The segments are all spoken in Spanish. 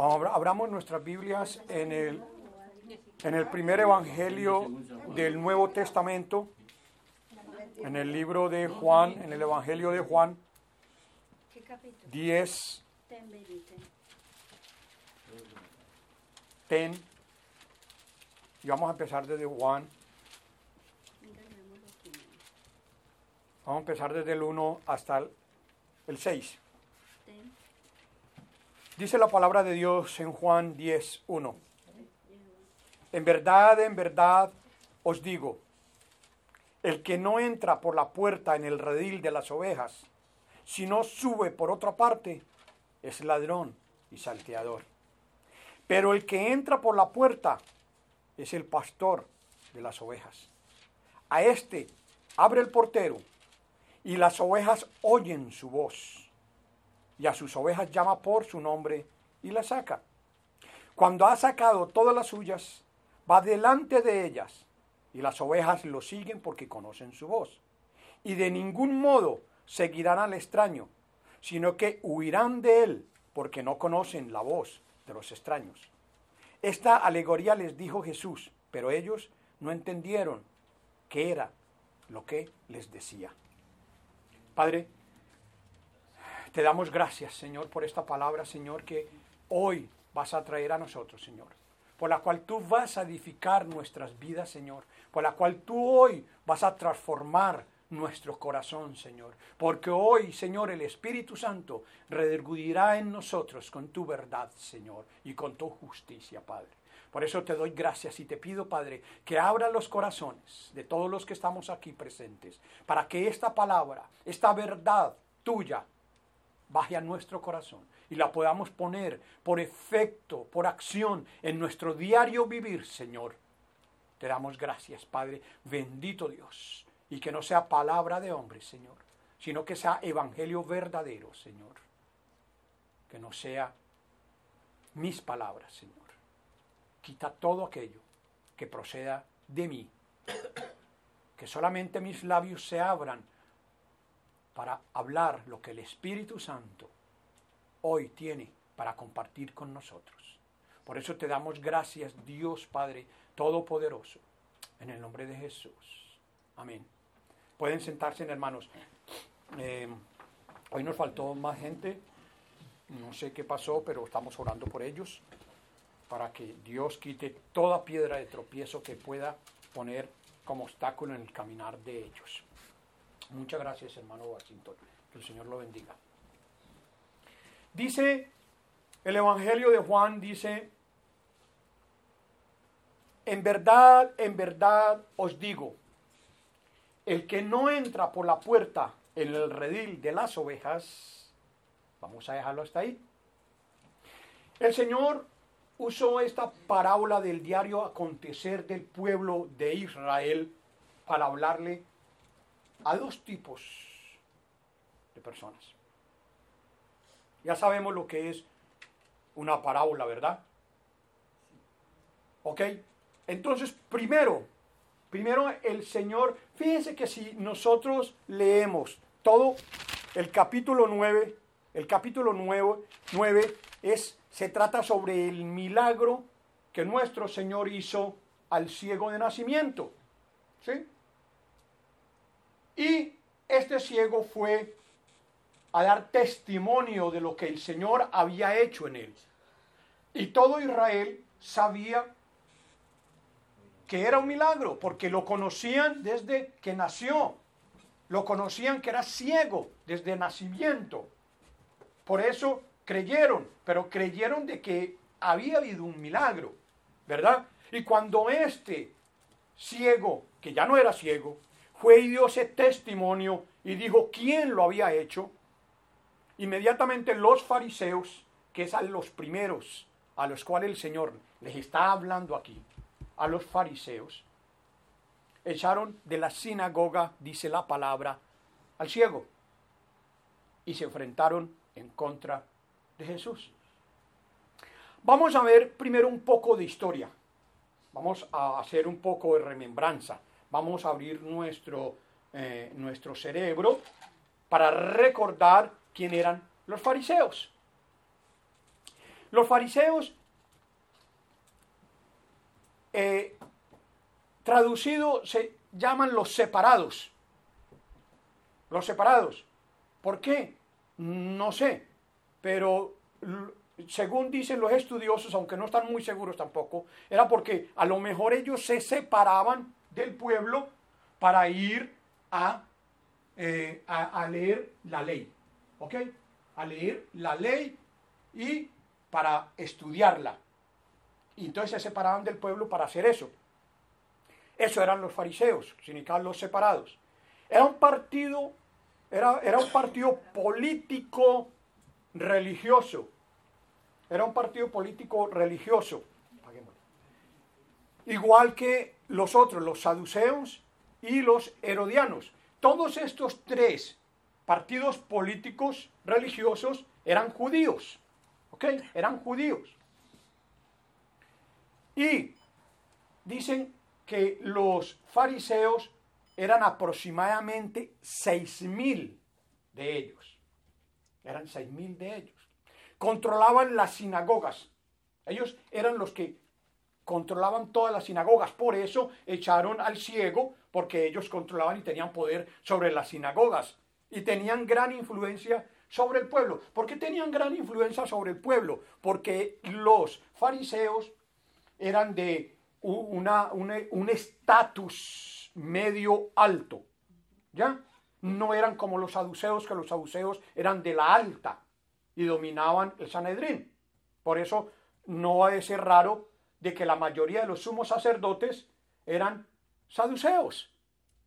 Vamos, abramos nuestras Biblias en el, en el primer Evangelio del Nuevo Testamento, en el libro de Juan, en el Evangelio de Juan, 10, ten, y vamos a empezar desde Juan. Vamos a empezar desde el 1 hasta el, el 6. Dice la palabra de Dios en Juan 10, 1. En verdad, en verdad os digo, el que no entra por la puerta en el redil de las ovejas, sino sube por otra parte, es ladrón y salteador. Pero el que entra por la puerta es el pastor de las ovejas. A este abre el portero y las ovejas oyen su voz y a sus ovejas llama por su nombre y las saca. Cuando ha sacado todas las suyas, va delante de ellas, y las ovejas lo siguen porque conocen su voz. Y de ningún modo seguirán al extraño, sino que huirán de él, porque no conocen la voz de los extraños. Esta alegoría les dijo Jesús, pero ellos no entendieron qué era lo que les decía. Padre, te damos gracias, Señor, por esta palabra, Señor, que hoy vas a traer a nosotros, Señor. Por la cual tú vas a edificar nuestras vidas, Señor. Por la cual tú hoy vas a transformar nuestro corazón, Señor. Porque hoy, Señor, el Espíritu Santo redarguirá en nosotros con tu verdad, Señor, y con tu justicia, Padre. Por eso te doy gracias y te pido, Padre, que abra los corazones de todos los que estamos aquí presentes, para que esta palabra, esta verdad tuya, baje a nuestro corazón y la podamos poner por efecto, por acción en nuestro diario vivir, Señor. Te damos gracias, Padre, bendito Dios, y que no sea palabra de hombre, Señor, sino que sea evangelio verdadero, Señor. Que no sea mis palabras, Señor. Quita todo aquello que proceda de mí. Que solamente mis labios se abran para hablar lo que el Espíritu Santo hoy tiene para compartir con nosotros. Por eso te damos gracias, Dios Padre Todopoderoso, en el nombre de Jesús. Amén. Pueden sentarse, hermanos. Eh, hoy nos faltó más gente. No sé qué pasó, pero estamos orando por ellos para que Dios quite toda piedra de tropiezo que pueda poner como obstáculo en el caminar de ellos. Muchas gracias, hermano Washington. Que el Señor lo bendiga. Dice el Evangelio de Juan, dice, en verdad, en verdad os digo, el que no entra por la puerta en el redil de las ovejas, vamos a dejarlo hasta ahí. El Señor usó esta parábola del diario acontecer del pueblo de Israel para hablarle a dos tipos de personas. Ya sabemos lo que es una parábola, ¿verdad? ¿Ok? Entonces, primero, primero el Señor, fíjense que si nosotros leemos todo el capítulo 9, el capítulo 9, 9 es, se trata sobre el milagro que nuestro Señor hizo al ciego de nacimiento. ¿Sí? Y este ciego fue a dar testimonio de lo que el Señor había hecho en él. Y todo Israel sabía que era un milagro, porque lo conocían desde que nació. Lo conocían que era ciego desde nacimiento. Por eso creyeron, pero creyeron de que había habido un milagro, ¿verdad? Y cuando este ciego, que ya no era ciego, fue y dio ese testimonio y dijo quién lo había hecho. Inmediatamente los fariseos, que es a los primeros a los cuales el Señor les está hablando aquí, a los fariseos, echaron de la sinagoga, dice la palabra, al ciego y se enfrentaron en contra de Jesús. Vamos a ver primero un poco de historia. Vamos a hacer un poco de remembranza vamos a abrir nuestro, eh, nuestro cerebro para recordar quién eran los fariseos. Los fariseos, eh, traducido, se llaman los separados. Los separados. ¿Por qué? No sé. Pero según dicen los estudiosos, aunque no están muy seguros tampoco, era porque a lo mejor ellos se separaban del pueblo para ir a, eh, a, leer la ley. ¿Ok? A leer la ley y para estudiarla. Y entonces se separaban del pueblo para hacer eso. Eso eran los fariseos, significaban los separados. Era un partido, era, era un partido político religioso era un partido político religioso, igual que los otros, los saduceos y los herodianos. Todos estos tres partidos políticos religiosos eran judíos, ¿ok? Eran judíos. Y dicen que los fariseos eran aproximadamente seis mil de ellos. Eran seis mil de ellos controlaban las sinagogas. Ellos eran los que controlaban todas las sinagogas. Por eso echaron al ciego, porque ellos controlaban y tenían poder sobre las sinagogas. Y tenían gran influencia sobre el pueblo. ¿Por qué tenían gran influencia sobre el pueblo? Porque los fariseos eran de una, un estatus medio alto. ¿Ya? No eran como los saduceos, que los saduceos eran de la alta y dominaban el Sanedrín. Por eso no es raro de que la mayoría de los sumos sacerdotes eran saduceos,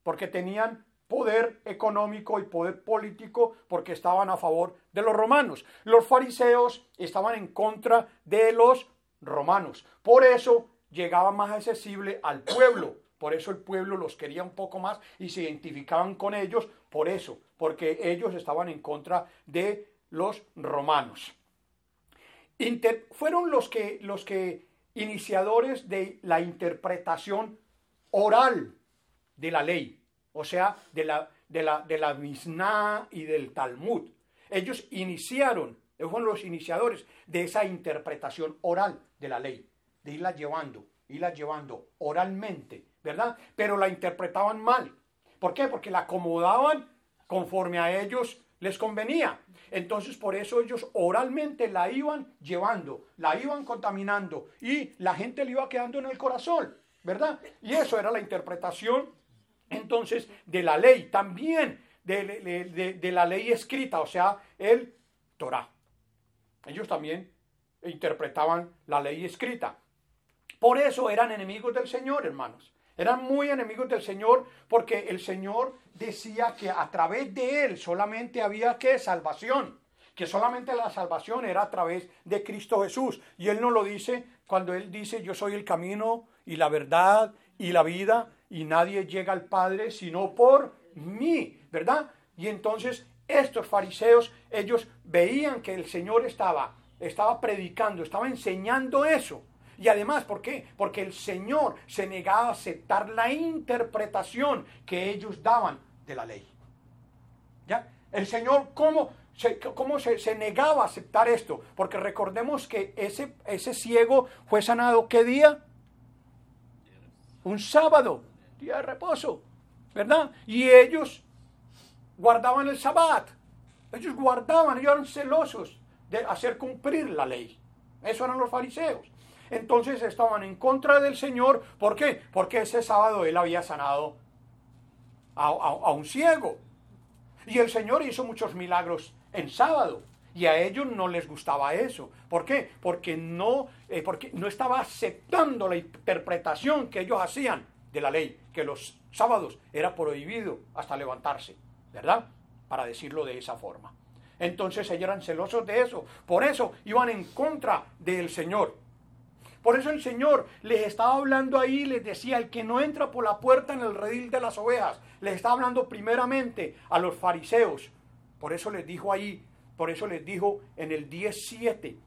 porque tenían poder económico y poder político porque estaban a favor de los romanos. Los fariseos estaban en contra de los romanos. Por eso llegaba más accesible al pueblo. Por eso el pueblo los quería un poco más y se identificaban con ellos. Por eso, porque ellos estaban en contra de los romanos. fueron los que, los que iniciadores de la interpretación oral de la ley, o sea, de la, de la, de la Mishnah y del Talmud. Ellos iniciaron, fueron los iniciadores de esa interpretación oral de la ley, de irla llevando, irla llevando oralmente, ¿verdad? Pero la interpretaban mal. ¿Por qué? Porque la acomodaban conforme a ellos les convenía. Entonces por eso ellos oralmente la iban llevando, la iban contaminando y la gente le iba quedando en el corazón, ¿verdad? Y eso era la interpretación entonces de la ley, también de, la ley escrita, o sea, el Torah. Ellos también interpretaban la ley escrita. Por eso eran enemigos del Señor, hermanos. Eran muy enemigos del Señor porque el Señor decía que a través de Él solamente había que salvación, que solamente la salvación era a través de Cristo Jesús. Y Él no lo dice cuando Él dice yo soy el camino y la verdad y la vida y nadie llega al Padre sino por mí, ¿verdad? Y entonces estos fariseos, ellos veían que el Señor estaba, estaba predicando, estaba enseñando eso y además, ¿por qué? Porque el Señor se negaba a aceptar la interpretación que ellos daban de la ley. ¿Ya? El Señor, ¿cómo, se, cómo se, negaba a aceptar esto? Porque recordemos que ese, ese ciego fue sanado, ¿qué día? Un sábado, día de reposo, ¿verdad? Y ellos guardaban el sabbat. Ellos guardaban, ellos eran celosos de hacer cumplir la ley. Eso eran los fariseos entonces estaban en contra del Señor. ¿Por qué? Porque ese sábado él había sanado a, un ciego. Y el Señor hizo muchos milagros en sábado. Y a ellos no les gustaba eso. ¿Por qué? Porque no, eh, porque no estaba aceptando la interpretación que ellos hacían de la ley, que los sábados era prohibido hasta levantarse, ¿verdad? Para decirlo de esa forma. Entonces ellos eran celosos de eso. Por eso iban en contra del Señor. Por eso el Señor les estaba hablando ahí, les decía, el que no entra por la puerta en el redil de las ovejas, les estaba hablando primeramente a los fariseos. Por eso les dijo ahí, por eso les dijo en el 17.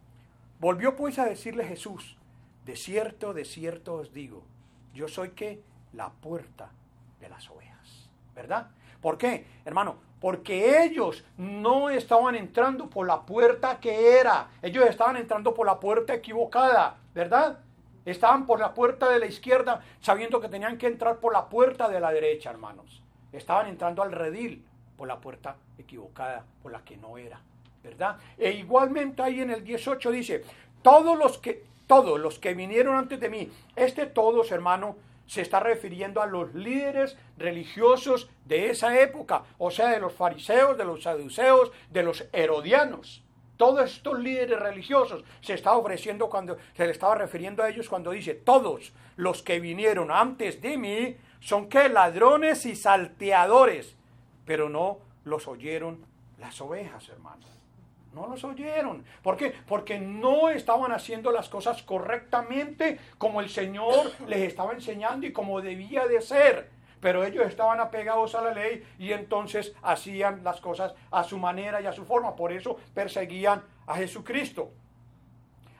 Volvió pues a decirle Jesús, de cierto, de cierto os digo, yo soy que la puerta de las ovejas, ¿verdad? ¿Por qué, hermano? Porque ellos no estaban entrando por la puerta que era. Ellos estaban entrando por la puerta equivocada, ¿verdad? Estaban por la puerta de la izquierda sabiendo que tenían que entrar por la puerta de la derecha, hermanos. Estaban entrando al redil por la puerta equivocada, por la que no era, ¿verdad? E igualmente ahí en el 18 dice, todos los que, todos los que vinieron antes de mí, este todos, hermano, se está refiriendo a los líderes religiosos de esa época, o sea, de los fariseos, de los saduceos, de los herodianos. Todos estos líderes religiosos se está ofreciendo cuando se le estaba refiriendo a ellos cuando dice todos los que vinieron antes de mí son que ladrones y salteadores, pero no los oyeron las ovejas, hermanos. No los oyeron. ¿Por qué? Porque no estaban haciendo las cosas correctamente como el Señor les estaba enseñando y como debía de ser. Pero ellos estaban apegados a la ley y entonces hacían las cosas a su manera y a su forma. Por eso perseguían a Jesucristo.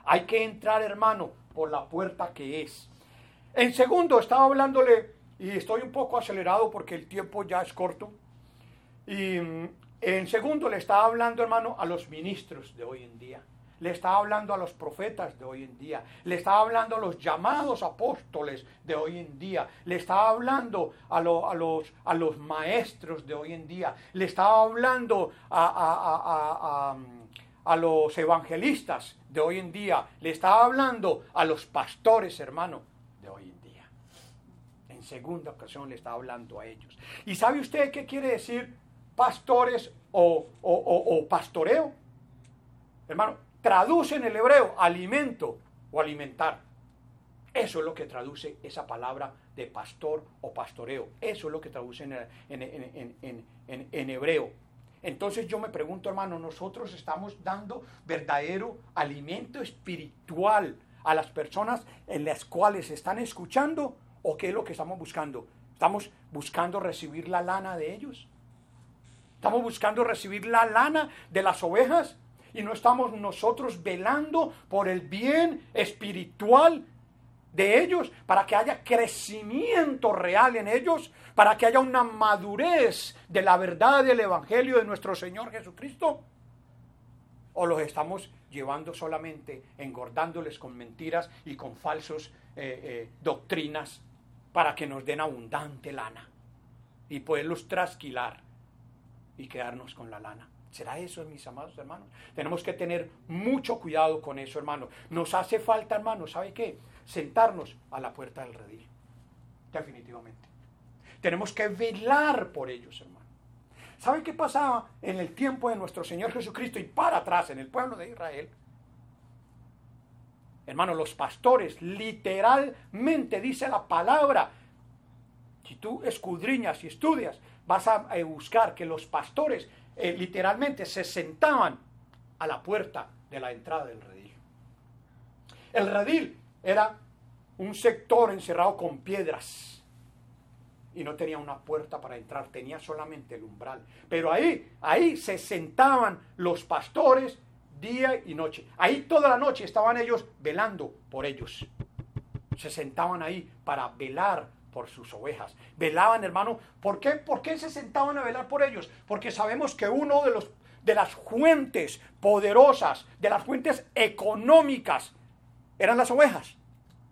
Hay que entrar, hermano, por la puerta que es. En segundo, estaba hablándole, y estoy un poco acelerado porque el tiempo ya es corto. Y en segundo, le estaba hablando, hermano, a los ministros de hoy en día. Le estaba hablando a los profetas de hoy en día. Le estaba hablando a los llamados apóstoles de hoy en día. Le estaba hablando a, los, a los maestros de hoy en día. Le estaba hablando a, a los evangelistas de hoy en día. Le estaba hablando a los pastores, hermano, de hoy en día. En segunda ocasión le estaba hablando a ellos. ¿Y sabe usted qué quiere decir pastores o, pastoreo. Hermano, traduce en el hebreo alimento o alimentar. Eso es lo que traduce esa palabra de pastor o pastoreo. Eso es lo que traduce en, en, hebreo. Entonces yo me pregunto, hermano, nosotros estamos dando verdadero alimento espiritual a las personas en las cuales están escuchando o qué es lo que estamos buscando. ¿Estamos buscando recibir la lana de ellos? Estamos buscando recibir la lana de las ovejas y no estamos nosotros velando por el bien espiritual de ellos, para que haya crecimiento real en ellos, para que haya una madurez de la verdad del Evangelio de nuestro Señor Jesucristo. O los estamos llevando solamente engordándoles con mentiras y con falsos eh, eh, doctrinas para que nos den abundante lana y poderlos trasquilar y quedarnos con la lana. ¿Será eso, mis amados hermanos? Tenemos que tener mucho cuidado con eso, hermano. Nos hace falta, hermano, ¿sabe qué? Sentarnos a la puerta del redil. Definitivamente. Tenemos que velar por ellos, hermano. ¿Sabe qué pasaba en el tiempo de nuestro Señor Jesucristo y para atrás en el pueblo de Israel? Hermano, los pastores literalmente dice la palabra. Si tú escudriñas y estudias, vas a buscar que los pastores eh, literalmente se sentaban a la puerta de la entrada del redil. El redil era un sector encerrado con piedras y no tenía una puerta para entrar, tenía solamente el umbral. Pero ahí, ahí se sentaban los pastores día y noche. Ahí toda la noche estaban ellos velando por ellos. Se sentaban ahí para velar por sus ovejas. Velaban, hermano. ¿Por qué? ¿Por qué se sentaban a velar por ellos? Porque sabemos que uno de los de las fuentes poderosas, de las fuentes económicas, eran las ovejas.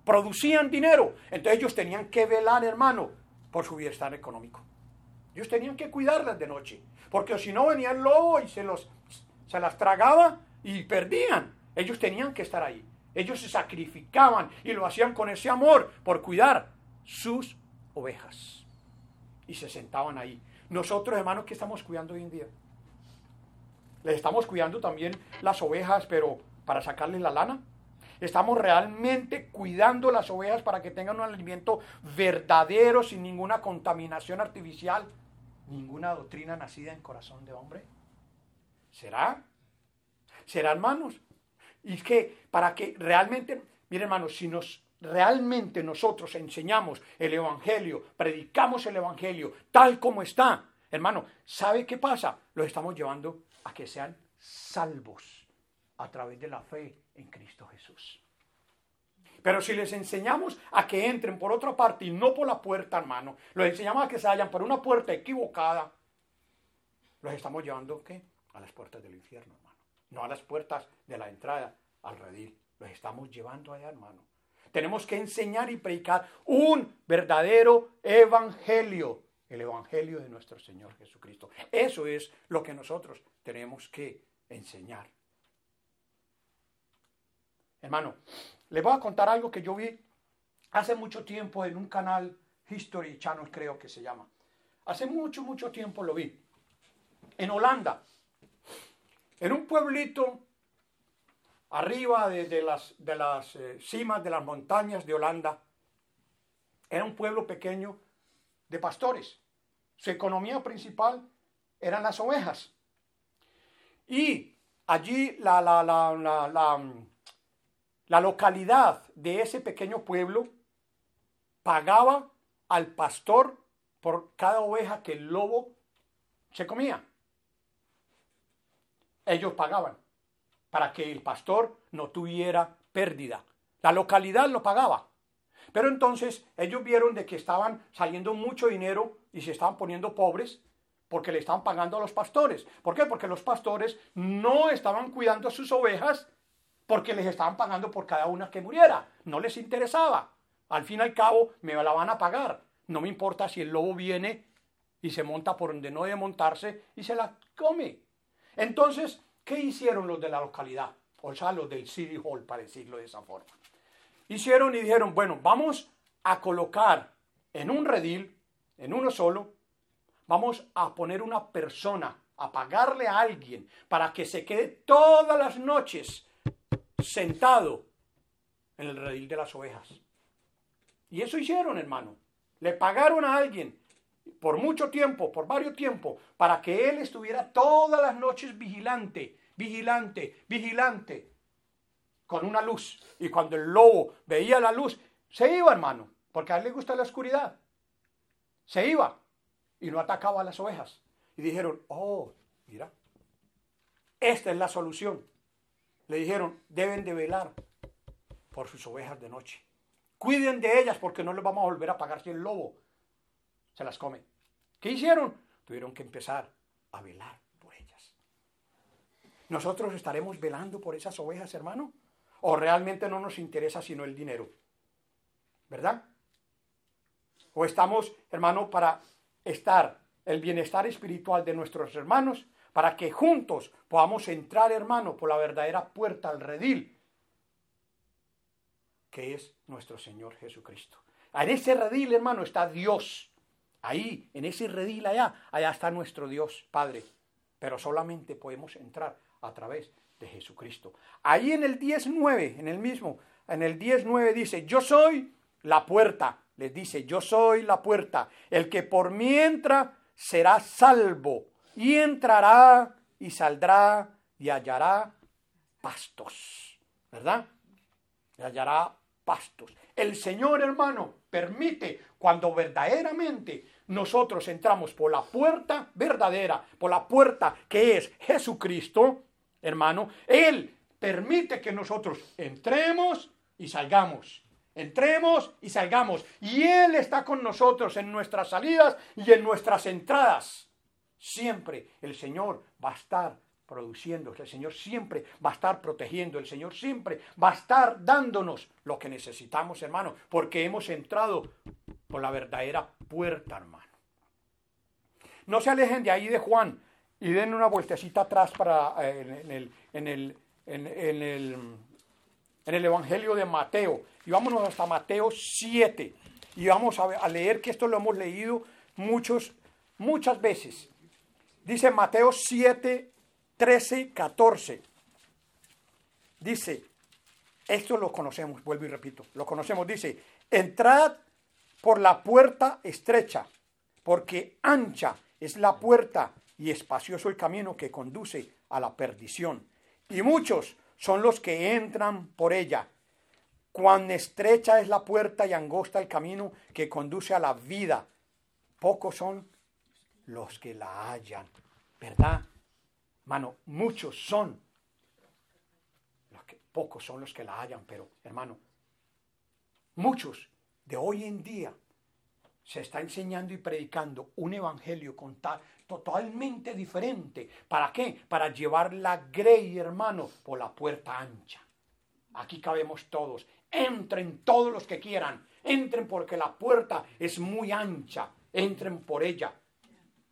Producían dinero. Entonces ellos tenían que velar, hermano, por su bienestar económico. Ellos tenían que cuidarlas de noche. Porque si no venía el lobo y se, los, se las tragaba y perdían. Ellos tenían que estar ahí. Ellos se sacrificaban y lo hacían con ese amor por cuidar sus ovejas. Y se sentaban ahí. Nosotros, hermanos, ¿qué estamos cuidando hoy en día? Les estamos cuidando también las ovejas, pero para sacarles la lana. Estamos realmente cuidando las ovejas para que tengan un alimento verdadero, sin ninguna contaminación artificial, ninguna doctrina nacida en corazón de hombre. ¿Será? ¿Será, hermanos? Y es que para que realmente, miren, hermanos, si nos realmente nosotros enseñamos el Evangelio, predicamos el Evangelio tal como está, hermano, ¿sabe qué pasa? Los estamos llevando a que sean salvos a través de la fe en Cristo Jesús. Pero si les enseñamos a que entren por otra parte y no por la puerta, hermano, los enseñamos a que se vayan por una puerta equivocada, los estamos llevando ¿qué? a las puertas del infierno, hermano. No a las puertas de la entrada al redil. Los estamos llevando allá, hermano. Tenemos que enseñar y predicar un verdadero evangelio, el evangelio de nuestro Señor Jesucristo. Eso es lo que nosotros tenemos que enseñar. Hermano, les voy a contar algo que yo vi hace mucho tiempo en un canal History Channel, creo que se llama. Hace mucho, mucho tiempo lo vi. En Holanda, en un pueblito arriba de, las, de las eh, cimas de las montañas de Holanda, era un pueblo pequeño de pastores. Su economía principal eran las ovejas. Y allí la, la, la, la localidad de ese pequeño pueblo pagaba al pastor por cada oveja que el lobo se comía. Ellos pagaban para que el pastor no tuviera pérdida. La localidad lo pagaba. Pero entonces ellos vieron de que estaban saliendo mucho dinero y se estaban poniendo pobres porque le estaban pagando a los pastores. ¿Por qué? Porque los pastores no estaban cuidando sus ovejas porque les estaban pagando por cada una que muriera. No les interesaba. Al fin y al cabo me la van a pagar. No me importa si el lobo viene y se monta por donde no debe montarse y se la come. Entonces, ¿qué hicieron los de la localidad? O sea, los del City Hall, para decirlo de esa forma. Hicieron y dijeron, bueno, vamos a colocar en un redil, en uno solo, vamos a poner una persona, a pagarle a alguien para que se quede todas las noches sentado en el redil de las ovejas. Y eso hicieron, hermano. Le pagaron a alguien por mucho tiempo, por varios tiempos, para que él estuviera todas las noches vigilante, vigilante, vigilante, con una luz. Y cuando el lobo veía la luz, se iba, hermano, porque a él le gusta la oscuridad. Se iba y no atacaba a las ovejas. Y dijeron, oh, mira, esta es la solución. Le dijeron, deben de velar por sus ovejas de noche. Cuiden de ellas porque no les vamos a volver a pagar si el lobo se las come. ¿Qué hicieron? Tuvieron que empezar a velar por ellas. ¿Nosotros estaremos velando por esas ovejas, hermano? ¿O realmente no nos interesa sino el dinero? ¿Verdad? ¿O estamos, hermano, para estar el bienestar espiritual de nuestros hermanos, para que juntos podamos entrar, hermano, por la verdadera puerta al redil que es nuestro Señor Jesucristo. En ese redil, hermano, está Dios. Ahí, en ese redil allá, allá está nuestro Dios Padre. Pero solamente podemos entrar a través de Jesucristo. Ahí en el 10.9, en el mismo, en el 10.9 dice, yo soy la puerta. Les dice, yo soy la puerta. El que por mí entra será salvo. Y entrará y saldrá y hallará pastos. ¿Verdad? Y hallará pastos. El Señor, hermano, permite cuando verdaderamente nosotros entramos por la puerta verdadera, por la puerta que es Jesucristo, hermano, Él permite que nosotros entremos y salgamos. Entremos y salgamos. Y Él está con nosotros en nuestras salidas y en nuestras entradas. Siempre el Señor va a estar produciendo. El Señor siempre va a estar protegiendo. El Señor siempre va a estar dándonos lo que necesitamos, hermano, porque hemos entrado por la verdadera puerta, hermano. No se alejen de ahí de Juan y den una vueltecita atrás para eh, en, el, en, el, en, el, en el Evangelio de Mateo. Y vámonos hasta Mateo 7. Y vamos a, a leer que esto lo hemos leído muchos, muchas veces. Dice Mateo 7, 13, 14. Dice, esto lo conocemos, vuelvo y repito, lo conocemos, dice, entrad por la puerta estrecha, porque ancha es la puerta y espacioso el camino que conduce a la perdición. Y muchos son los que entran por ella. Cuán estrecha es la puerta y angosta el camino que conduce a la vida. Pocos son los que la hallan. ¿Verdad? Hermano, muchos son, los que, pocos son los que la hallan, pero hermano, muchos de hoy en día se está enseñando y predicando un evangelio con totalmente diferente. ¿Para qué? Para llevar la grey, hermano, por la puerta ancha. Aquí cabemos todos. Entren todos los que quieran. Entren porque la puerta es muy ancha. Entren por ella.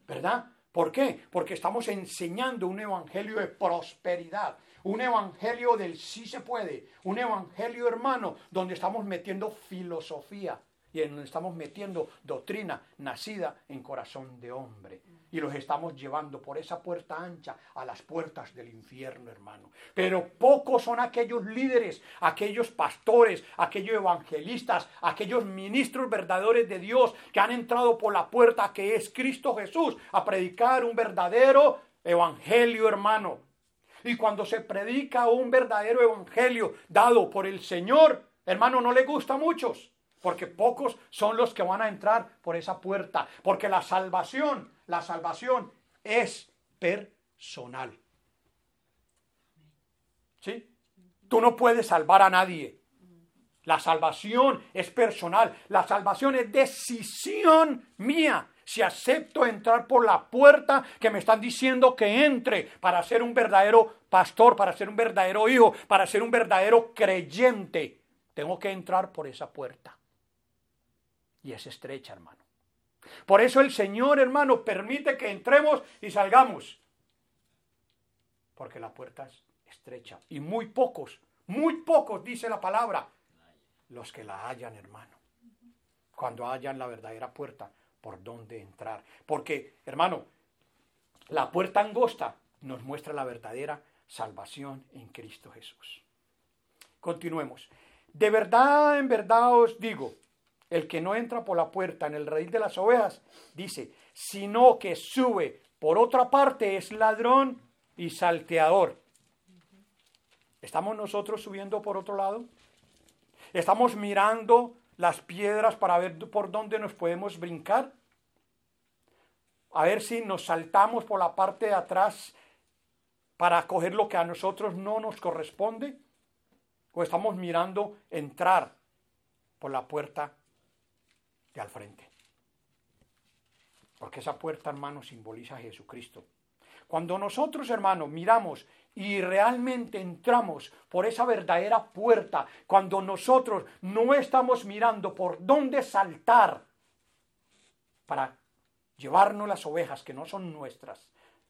¿Verdad? ¿Por qué? Porque estamos enseñando un evangelio de prosperidad, un evangelio del sí se puede, un evangelio hermano donde estamos metiendo filosofía y en donde estamos metiendo doctrina nacida en corazón de hombre y los estamos llevando por esa puerta ancha a las puertas del infierno, hermano. Pero pocos son aquellos líderes, aquellos pastores, aquellos evangelistas, aquellos ministros verdaderos de Dios que han entrado por la puerta que es Cristo Jesús a predicar un verdadero evangelio, hermano. Y cuando se predica un verdadero evangelio dado por el Señor, hermano, no le gusta a muchos porque pocos son los que van a entrar por esa puerta, porque la salvación, la salvación es personal. ¿Sí? Tú no puedes salvar a nadie. La salvación es personal. La salvación es decisión mía. Si acepto entrar por la puerta que me están diciendo que entre para ser un verdadero pastor, para ser un verdadero hijo, para ser un verdadero creyente, tengo que entrar por esa puerta y es estrecha, hermano. Por eso el Señor, hermano, permite que entremos y salgamos. Porque la puerta es estrecha. Y muy pocos, muy pocos, dice la palabra, los que la hallan, hermano. Cuando hallan la verdadera puerta por donde entrar. Porque, hermano, la puerta angosta nos muestra la verdadera salvación en Cristo Jesús. Continuemos. De verdad, en verdad os digo, el que no entra por la puerta en el redil de las ovejas, dice, sino que sube por otra parte es ladrón y salteador. ¿Estamos nosotros subiendo por otro lado? ¿Estamos mirando las piedras para ver por dónde nos podemos brincar? A ver si nos saltamos por la parte de atrás para coger lo que a nosotros no nos corresponde. ¿O estamos mirando entrar por la puerta de al frente. Porque esa puerta, hermano, simboliza a Jesucristo. Cuando nosotros, hermanos, miramos y realmente entramos por esa verdadera puerta, cuando nosotros no estamos mirando por dónde saltar para llevarnos las ovejas que no son nuestras,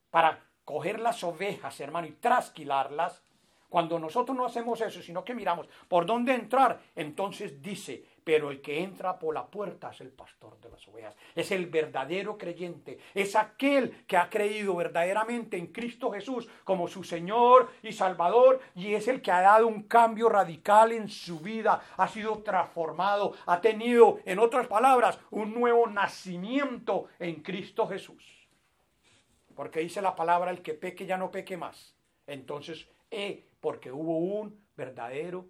para coger las ovejas, hermano, y trasquilarlas, cuando nosotros no hacemos eso, sino que miramos por dónde entrar, entonces dice, pero el que entra por la puerta es el pastor de las ovejas, es el verdadero creyente, es aquel que ha creído verdaderamente en Cristo Jesús como su Señor y Salvador y es el que ha dado un cambio radical en su vida, ha sido transformado, ha tenido, en otras palabras, un nuevo nacimiento en Cristo Jesús. Porque dice la palabra, el que peque ya no peque más. Entonces, eh, porque hubo un verdadero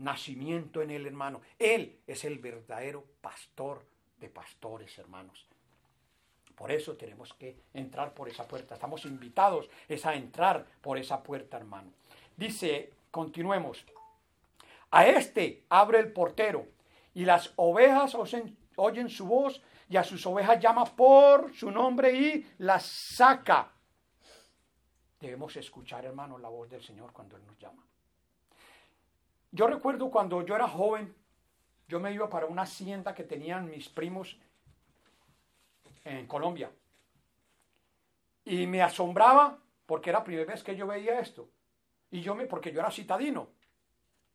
nacimiento en él, hermano. Él es el verdadero pastor de pastores, hermanos. Por eso tenemos que entrar por esa puerta. Estamos invitados es a entrar por esa puerta, hermano. Dice, continuemos. A este abre el portero y las ovejas oyen su voz y a sus ovejas llama por su nombre y las saca. Debemos escuchar, hermanos, la voz del Señor cuando Él nos llama. Yo recuerdo cuando yo era joven, yo me iba para una hacienda que tenían mis primos en Colombia. Y me asombraba porque era la primera vez que yo veía esto. Y yo me, porque yo era citadino.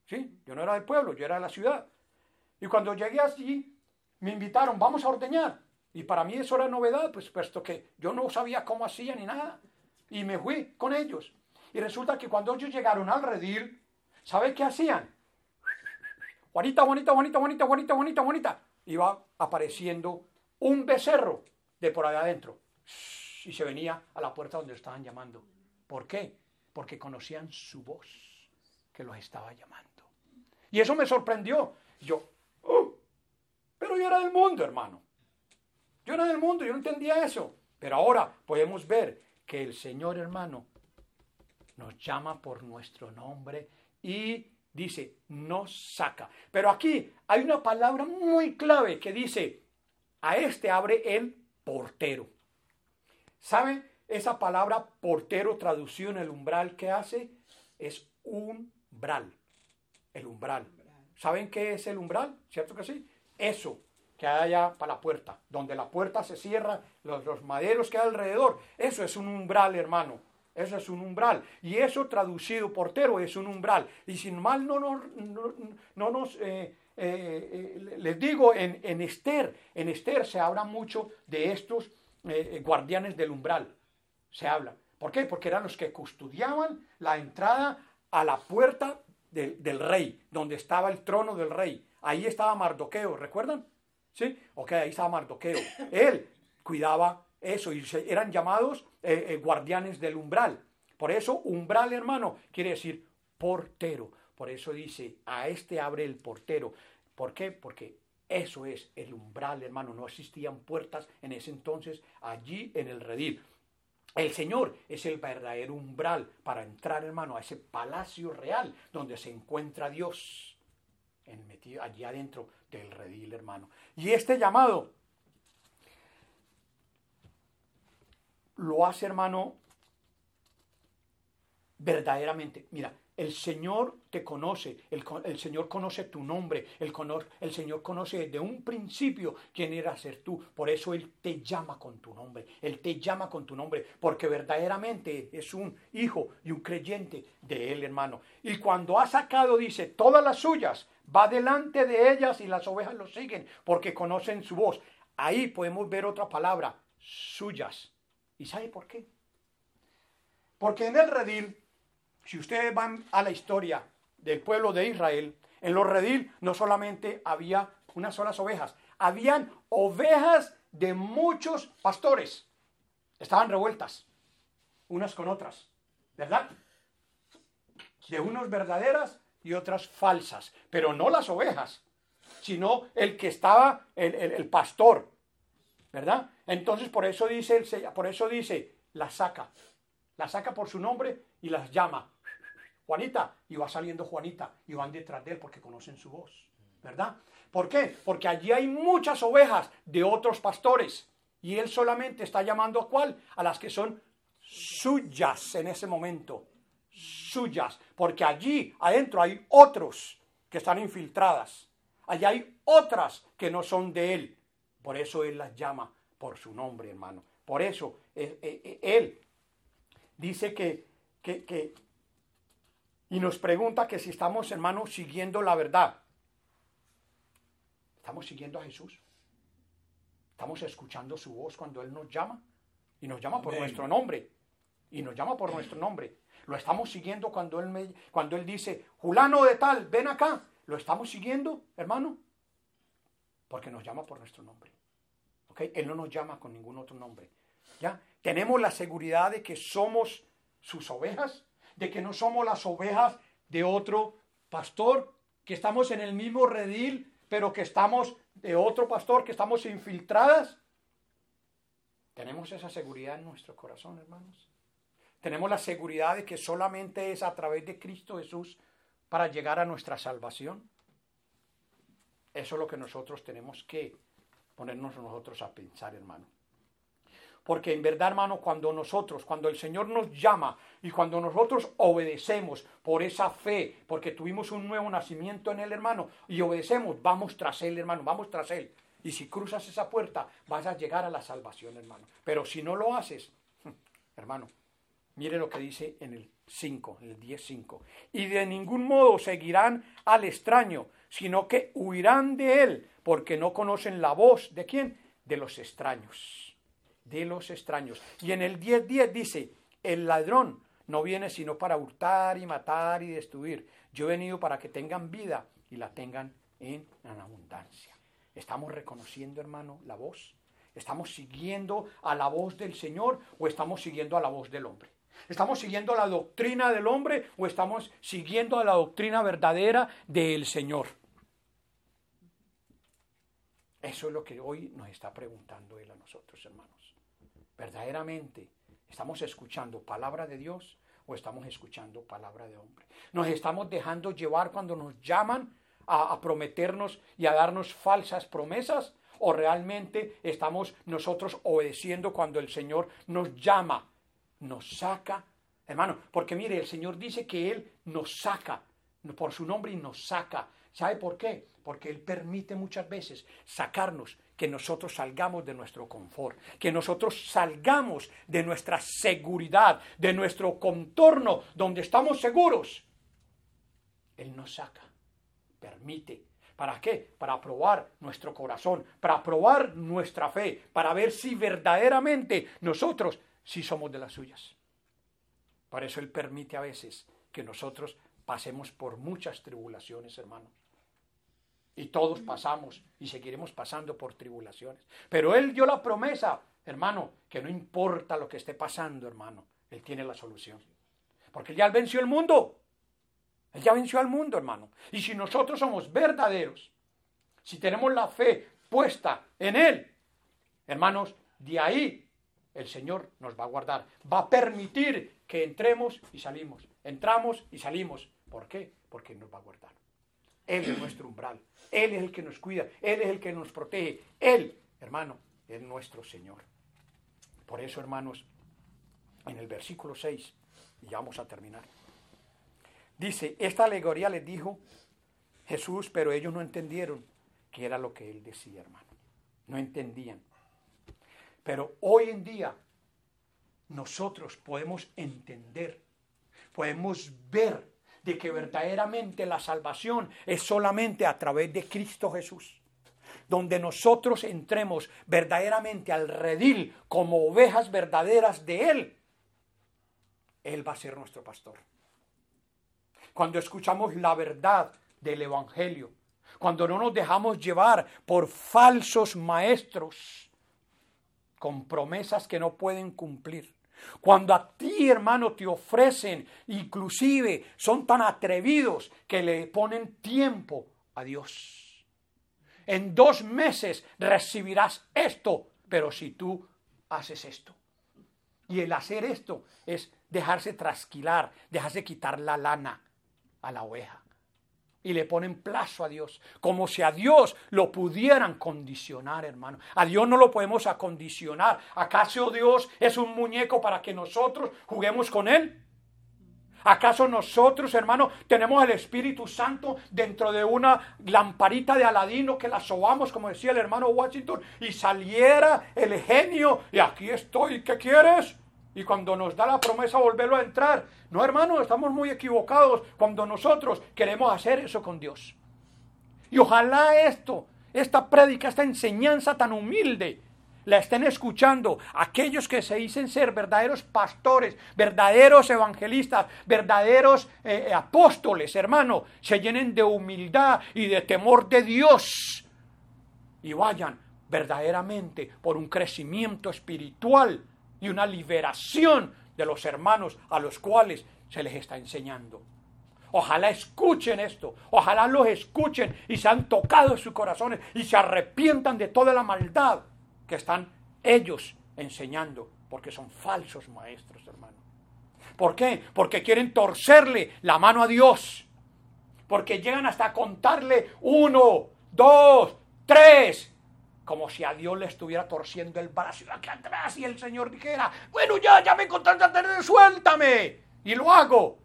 ¿Sí? Yo no era del pueblo, yo era de la ciudad. Y cuando llegué allí, me invitaron, vamos a ordeñar. Y para mí eso era novedad, pues puesto que yo no sabía cómo hacía ni nada y me fui con ellos. Y resulta que cuando ellos llegaron al redil, ¿sabe qué hacían? Juanita, Juanita, Juanita, Juanita, Juanita, Juanita, Juanita. Iba apareciendo un becerro de por allá adentro. Y se venía a la puerta donde estaban llamando. ¿Por qué? Porque conocían su voz que los estaba llamando. Y eso me sorprendió. Yo, oh, pero yo era del mundo, hermano. Yo era del mundo, yo no entendía eso. Pero ahora podemos ver que el Señor hermano nos llama por nuestro nombre y dice, nos saca. Pero aquí hay una palabra muy clave que dice, a este abre el portero. ¿Saben? Esa palabra portero traducido en el umbral que hace es umbral. El umbral. ¿Saben qué es el umbral? ¿Cierto que sí? Eso que hay allá para la puerta, donde la puerta se cierra, los, los maderos que hay alrededor. Eso es un umbral, hermano. Eso es un umbral. Y eso traducido portero es un umbral. Y sin mal no nos, no, nos eh, eh, eh, les digo, en, en, Esther, en Esther se habla mucho de estos guardianes del umbral. Se habla. ¿Por qué? Porque eran los que custodiaban la entrada a la puerta del rey, donde estaba el trono del rey. Ahí estaba Mardoqueo, ¿recuerdan? ¿Sí? Ok, ahí estaba Mardoqueo. Él cuidaba eso y eran llamados eh, eh, guardianes del umbral. Por eso, umbral, hermano, quiere decir portero. Por eso dice, a este abre el portero. ¿Por qué? Porque eso es el umbral, hermano. No existían puertas en ese entonces allí en el redil. El Señor es el verdadero umbral para entrar, hermano, a ese palacio real donde se encuentra Dios, en metido allí adentro del redil, hermano. Y este llamado lo hace, hermano, verdaderamente. Mira, el Señor te conoce, el, el Señor conoce tu nombre, el, el, Señor conoce desde un principio quién era ser tú. Por eso Él te llama con tu nombre, Él te llama con tu nombre, porque verdaderamente es un hijo y un creyente de Él, hermano. Y cuando ha sacado, dice, todas las suyas, va delante de ellas y las ovejas lo siguen, porque conocen su voz. Ahí podemos ver otra palabra, suyas. ¿Y sabe por qué? Porque en el redil si ustedes van a la historia del pueblo de Israel, en los redil no solamente había unas solas ovejas, habían ovejas de muchos pastores. Estaban revueltas unas con otras, ¿verdad? De unos verdaderas y otras falsas, pero no las ovejas, sino el que estaba, el, pastor, ¿verdad? Entonces por eso dice, por eso dice, la saca, la saca por su nombre y las llama. Juanita, y va saliendo Juanita, y van detrás de él porque conocen su voz, ¿verdad? ¿Por qué? Porque allí hay muchas ovejas de otros pastores, y él solamente está llamando a cuál? A las que son suyas en ese momento, suyas, porque allí adentro hay otros que están infiltradas, allí hay otras que no son de él, por eso él las llama por su nombre, hermano. Por eso eh, eh, eh, él dice que, que y nos pregunta que si estamos, hermanos, siguiendo la verdad. ¿Estamos siguiendo a Jesús? ¿Estamos escuchando su voz cuando Él nos llama? Y nos llama por nuestro nombre. Y nos llama por nuestro nombre. Lo estamos siguiendo cuando Él, me, cuando él dice, Julano de tal, ven acá. ¿Lo estamos siguiendo, hermano? Porque nos llama por nuestro nombre. ¿Ok? Él no nos llama con ningún otro nombre. ¿Ya? Tenemos la seguridad de que somos sus ovejas de que no somos las ovejas de otro pastor, que estamos en el mismo redil, pero que estamos de otro pastor, que estamos infiltradas. Tenemos esa seguridad en nuestro corazón, hermanos. Tenemos la seguridad de que solamente es a través de Cristo Jesús para llegar a nuestra salvación. Eso es lo que nosotros tenemos que ponernos nosotros a pensar, hermano. Porque en verdad, hermano, cuando nosotros, cuando el Señor nos llama y cuando nosotros obedecemos por esa fe, porque tuvimos un nuevo nacimiento en Él, hermano, y obedecemos, vamos tras Él, hermano, vamos tras Él. Y si cruzas esa puerta, vas a llegar a la salvación, hermano. Pero si no lo haces, hermano, mire lo que dice en el 5, en el 10.5. Y de ningún modo seguirán al extraño, sino que huirán de él, porque no conocen la voz de quién? De los extraños de los extraños. Y en el 10.10 dice, el ladrón no viene sino para hurtar y matar y destruir. Yo he venido para que tengan vida y la tengan en abundancia. ¿Estamos reconociendo, hermano, la voz? ¿Estamos siguiendo a la voz del Señor o estamos siguiendo a la voz del hombre? ¿Estamos siguiendo la doctrina del hombre o estamos siguiendo a la doctrina verdadera del Señor? Eso es lo que hoy nos está preguntando Él a nosotros, hermanos verdaderamente estamos escuchando palabra de Dios o estamos escuchando palabra de hombre. Nos estamos dejando llevar cuando nos llaman a, prometernos y a darnos falsas promesas o realmente estamos nosotros obedeciendo cuando el Señor nos llama, nos saca, hermano, porque mire, el Señor dice que Él nos saca por su nombre y nos saca. ¿Sabe por qué? Porque Él permite muchas veces sacarnos, que nosotros salgamos de nuestro confort, que nosotros salgamos de nuestra seguridad, de nuestro contorno donde estamos seguros. Él nos saca, permite ¿Para qué? Para probar nuestro corazón, para probar nuestra fe, para ver si verdaderamente nosotros sí somos de las suyas. Por eso Él permite a veces que nosotros pasemos por muchas tribulaciones, hermanos. Y todos pasamos y seguiremos pasando por tribulaciones. Pero Él dio la promesa, hermano, que no importa lo que esté pasando, hermano, Él tiene la solución. Porque ya venció el mundo. Él ya venció al mundo, hermano. Y si nosotros somos verdaderos, si tenemos la fe puesta en Él, hermanos, de ahí el Señor nos va a guardar. Va a permitir que entremos y salimos. Entramos y salimos. ¿Por qué? Porque nos va a guardar. Él es nuestro umbral. Él es el que nos cuida. Él es el que nos protege. Él, hermano, es nuestro Señor. Por eso, hermanos, en el versículo 6, y ya vamos a terminar. Dice, esta alegoría les dijo Jesús, pero ellos no entendieron qué era lo que él decía, hermano. No entendían. Pero hoy en día nosotros podemos entender, podemos ver de que verdaderamente la salvación es solamente a través de Cristo Jesús. Donde nosotros entremos verdaderamente al redil como ovejas verdaderas de Él, Él va a ser nuestro pastor cuando escuchamos la verdad del Evangelio, cuando no nos dejamos llevar por falsos maestros con promesas que no pueden cumplir. Cuando a ti, hermano, te ofrecen, inclusive son tan atrevidos que le ponen tiempo a Dios. En dos meses recibirás esto, pero si tú haces esto. Y el hacer esto es dejarse trasquilar, dejarse quitar la lana, a la oveja. Y le ponen plazo a Dios, como si a Dios lo pudieran condicionar, hermano. A Dios no lo podemos acondicionar. ¿Acaso Dios es un muñeco para que nosotros juguemos con Él? ¿Acaso nosotros, hermano, tenemos el Espíritu Santo dentro de una lamparita de Aladino que la sobamos, como decía el hermano Washington, y saliera el genio y aquí estoy, ¿qué quieres? Y cuando nos da la promesa volverlo a entrar. No, hermano, estamos muy equivocados cuando nosotros queremos hacer eso con Dios. Y ojalá esto, esta prédica, esta enseñanza tan humilde, la estén escuchando aquellos que se dicen ser verdaderos pastores, verdaderos evangelistas, verdaderos eh, apóstoles, hermano, se llenen de humildad y de temor de Dios y vayan verdaderamente por un crecimiento espiritual y una liberación de los hermanos a los cuales se les está enseñando. Ojalá escuchen esto, ojalá los escuchen y se han tocado sus corazones y se arrepientan de toda la maldad que están ellos enseñando, porque son falsos maestros, hermano. ¿Por qué? Porque quieren torcerle la mano a Dios, porque llegan hasta contarle uno, dos, tres, como si a Dios le estuviera torciendo el brazo aquí atrás y el Señor dijera, bueno, ya, ya me contaste, suéltame. Y lo hago.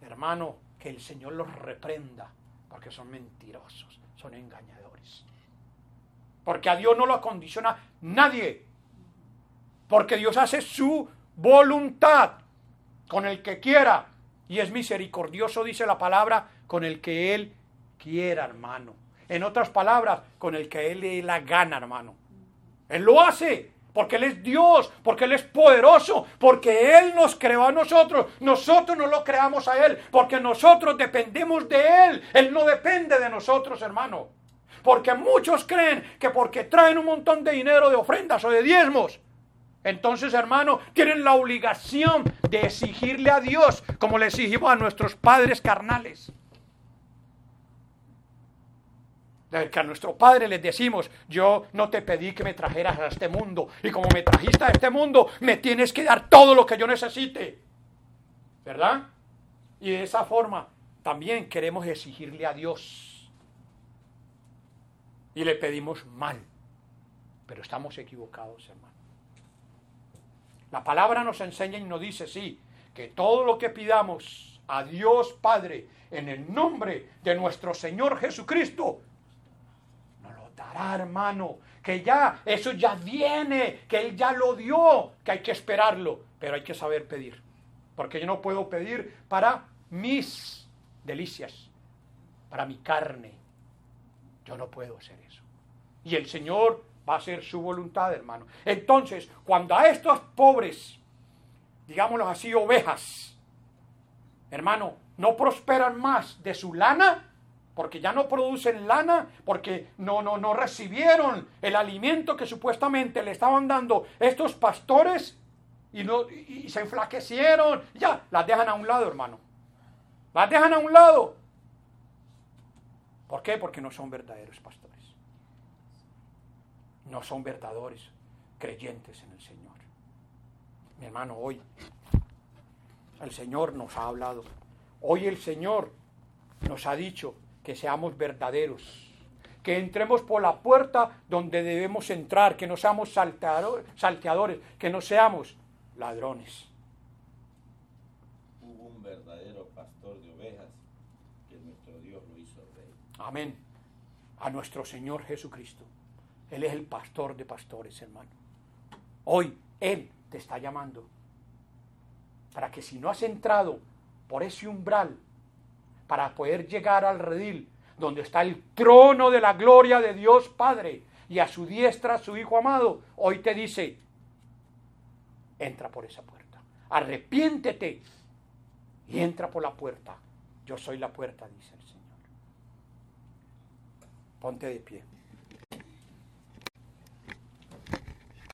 Hermano, que el Señor los reprenda, porque son mentirosos, son engañadores. Porque a Dios no lo acondiciona nadie. Porque Dios hace su voluntad con el que quiera. Y es misericordioso, dice la palabra, con el que Él quiera, hermano. En otras palabras, con el que Él le la gana, hermano. Él lo hace porque Él es Dios, porque Él es poderoso, porque Él nos creó a nosotros. Nosotros no lo creamos a Él, porque nosotros dependemos de Él. Él no depende de nosotros, hermano. Porque muchos creen que porque traen un montón de dinero de ofrendas o de diezmos, entonces, hermano, tienen la obligación de exigirle a Dios como le exigimos a nuestros padres carnales. Que a nuestro Padre les decimos, yo no te pedí que me trajeras a este mundo, y como me trajiste a este mundo, me tienes que dar todo lo que yo necesite. ¿Verdad? Y de esa forma también queremos exigirle a Dios. y le pedimos mal. Pero estamos equivocados, hermano. La palabra nos enseña y nos dice, sí, que todo lo que pidamos a Dios Padre en el nombre de nuestro Señor Jesucristo, hermano. Que ya, eso ya viene, que Él ya lo dio, que hay que esperarlo, pero hay que saber pedir. Porque yo no puedo pedir para mis delicias, para mi carne. Yo no puedo hacer eso. Y el Señor va a hacer su voluntad, hermano. Entonces, cuando a estos pobres, digámoslo así, ovejas, hermano, no prosperan más de su lana, porque ya no producen lana, porque no, no, no recibieron el alimento que supuestamente le estaban dando estos pastores y, no, y se enflaquecieron, ya, las dejan a un lado, hermano. Las dejan a un lado. ¿Por qué? Porque no son verdaderos pastores. No son verdaderos creyentes en el Señor. Mi hermano, hoy el Señor nos ha hablado. Hoy el Señor nos ha dicho que seamos verdaderos, que entremos por la puerta donde debemos entrar, que no seamos salteadores, que no seamos ladrones. Hubo un verdadero pastor de ovejas que nuestro Dios lo hizo rey. Amén. A nuestro Señor Jesucristo. Él es el pastor de pastores, hermano. Hoy Él te está llamando para que si no has entrado por ese umbral, para poder llegar al redil, donde está el trono de la gloria de Dios Padre, y a su diestra su Hijo amado, hoy te dice, entra por esa puerta, arrepiéntete y entra por la puerta. Yo soy la puerta, dice el Señor. Ponte de pie.